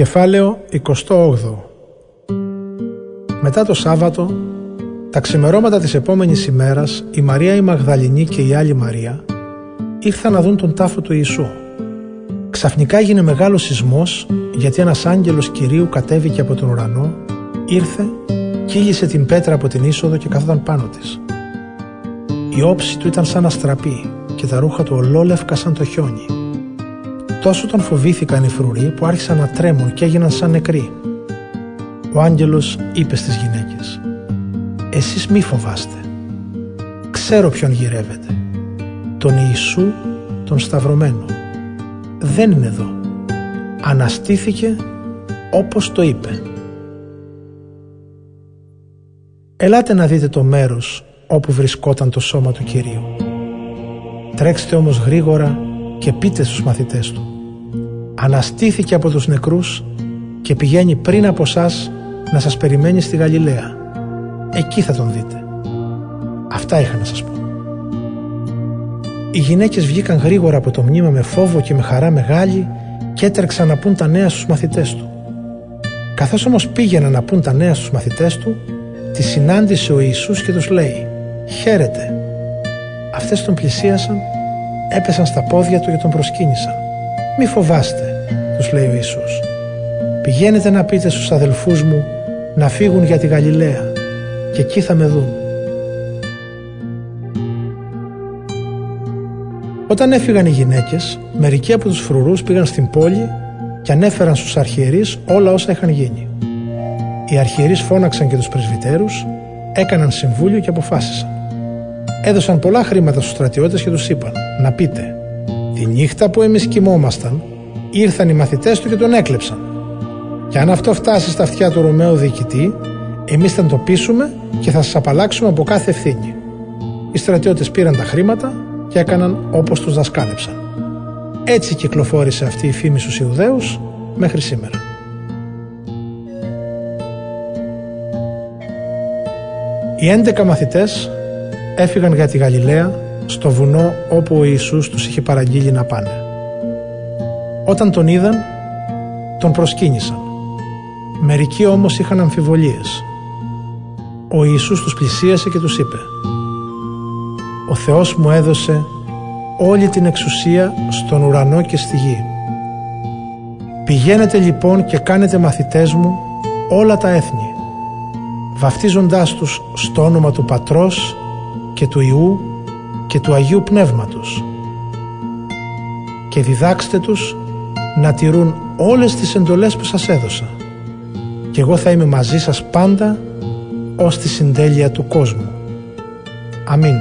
Κεφάλαιο 28 Μετά το Σάββατο, τα ξημερώματα της επόμενης ημέρας, η Μαρία η Μαγδαληνή και η άλλη Μαρία ήρθαν να δουν τον τάφο του Ιησού. Ξαφνικά έγινε μεγάλος σεισμός γιατί ένας άγγελος Κυρίου κατέβηκε από τον ουρανό, ήρθε, κύλησε την πέτρα από την είσοδο και καθόταν πάνω της. Η όψη του ήταν σαν αστραπή και τα ρούχα του ολόλευκα σαν το χιόνι. Τόσο τον φοβήθηκαν οι φρουροί που άρχισαν να τρέμουν και έγιναν σαν νεκροί. Ο άγγελος είπε στις γυναίκες «Εσείς μη φοβάστε. Ξέρω ποιον γυρεύετε. Τον Ιησού τον Σταυρωμένο. Δεν είναι εδώ. Αναστήθηκε όπως το είπε. Ελάτε να δείτε το μέρος όπου βρισκόταν το σώμα του Κυρίου. Τρέξτε όμως γρήγορα και πείτε στους μαθητές του αναστήθηκε από τους νεκρούς και πηγαίνει πριν από σας να σας περιμένει στη Γαλιλαία. Εκεί θα τον δείτε. Αυτά είχα να σας πω. Οι γυναίκες βγήκαν γρήγορα από το μνήμα με φόβο και με χαρά μεγάλη και έτρεξαν να πούν τα νέα στους μαθητές του. Καθώς όμως πήγαιναν να πούν τα νέα στους μαθητές του, τη συνάντησε ο Ιησούς και τους λέει «Χαίρετε». Αυτές τον πλησίασαν, έπεσαν στα πόδια του και τον προσκύνησαν. «Μη φοβάστε, τους λέει ο Ιησούς. Πηγαίνετε να πείτε στους αδελφούς μου να φύγουν για τη Γαλιλαία και εκεί θα με δουν. Όταν έφυγαν οι γυναίκες, μερικοί από τους φρουρούς πήγαν στην πόλη και ανέφεραν στους αρχιερείς όλα όσα είχαν γίνει. Οι αρχιερείς φώναξαν και τους πρεσβυτέρους, έκαναν συμβούλιο και αποφάσισαν. Έδωσαν πολλά χρήματα στους στρατιώτες και τους είπαν να πείτε «Τη νύχτα που εμείς κοιμόμασταν, ήρθαν οι μαθητές του και τον έκλεψαν. Και αν αυτό φτάσει στα αυτιά του Ρωμαίου διοικητή, εμείς θα το πείσουμε και θα σας απαλλάξουμε από κάθε ευθύνη. Οι στρατιώτες πήραν τα χρήματα και έκαναν όπως τους δασκάλεψαν. Έτσι κυκλοφόρησε αυτή η φήμη στους Ιουδαίους μέχρι σήμερα. Οι 11 μαθητές έφυγαν για τη Γαλιλαία στο βουνό όπου ο Ιησούς τους είχε παραγγείλει να πάνε. Όταν τον είδαν, τον προσκύνησαν. Μερικοί όμως είχαν αμφιβολίες. Ο Ιησούς τους πλησίασε και τους είπε «Ο Θεός μου έδωσε όλη την εξουσία στον ουρανό και στη γη. Πηγαίνετε λοιπόν και κάνετε μαθητές μου όλα τα έθνη, βαφτίζοντάς τους στο όνομα του Πατρός και του Ιού και του Αγίου Πνεύματος και διδάξτε τους να τηρούν όλες τις εντολές που σας έδωσα και εγώ θα είμαι μαζί σας πάντα ως τη συντέλεια του κόσμου. Αμήν.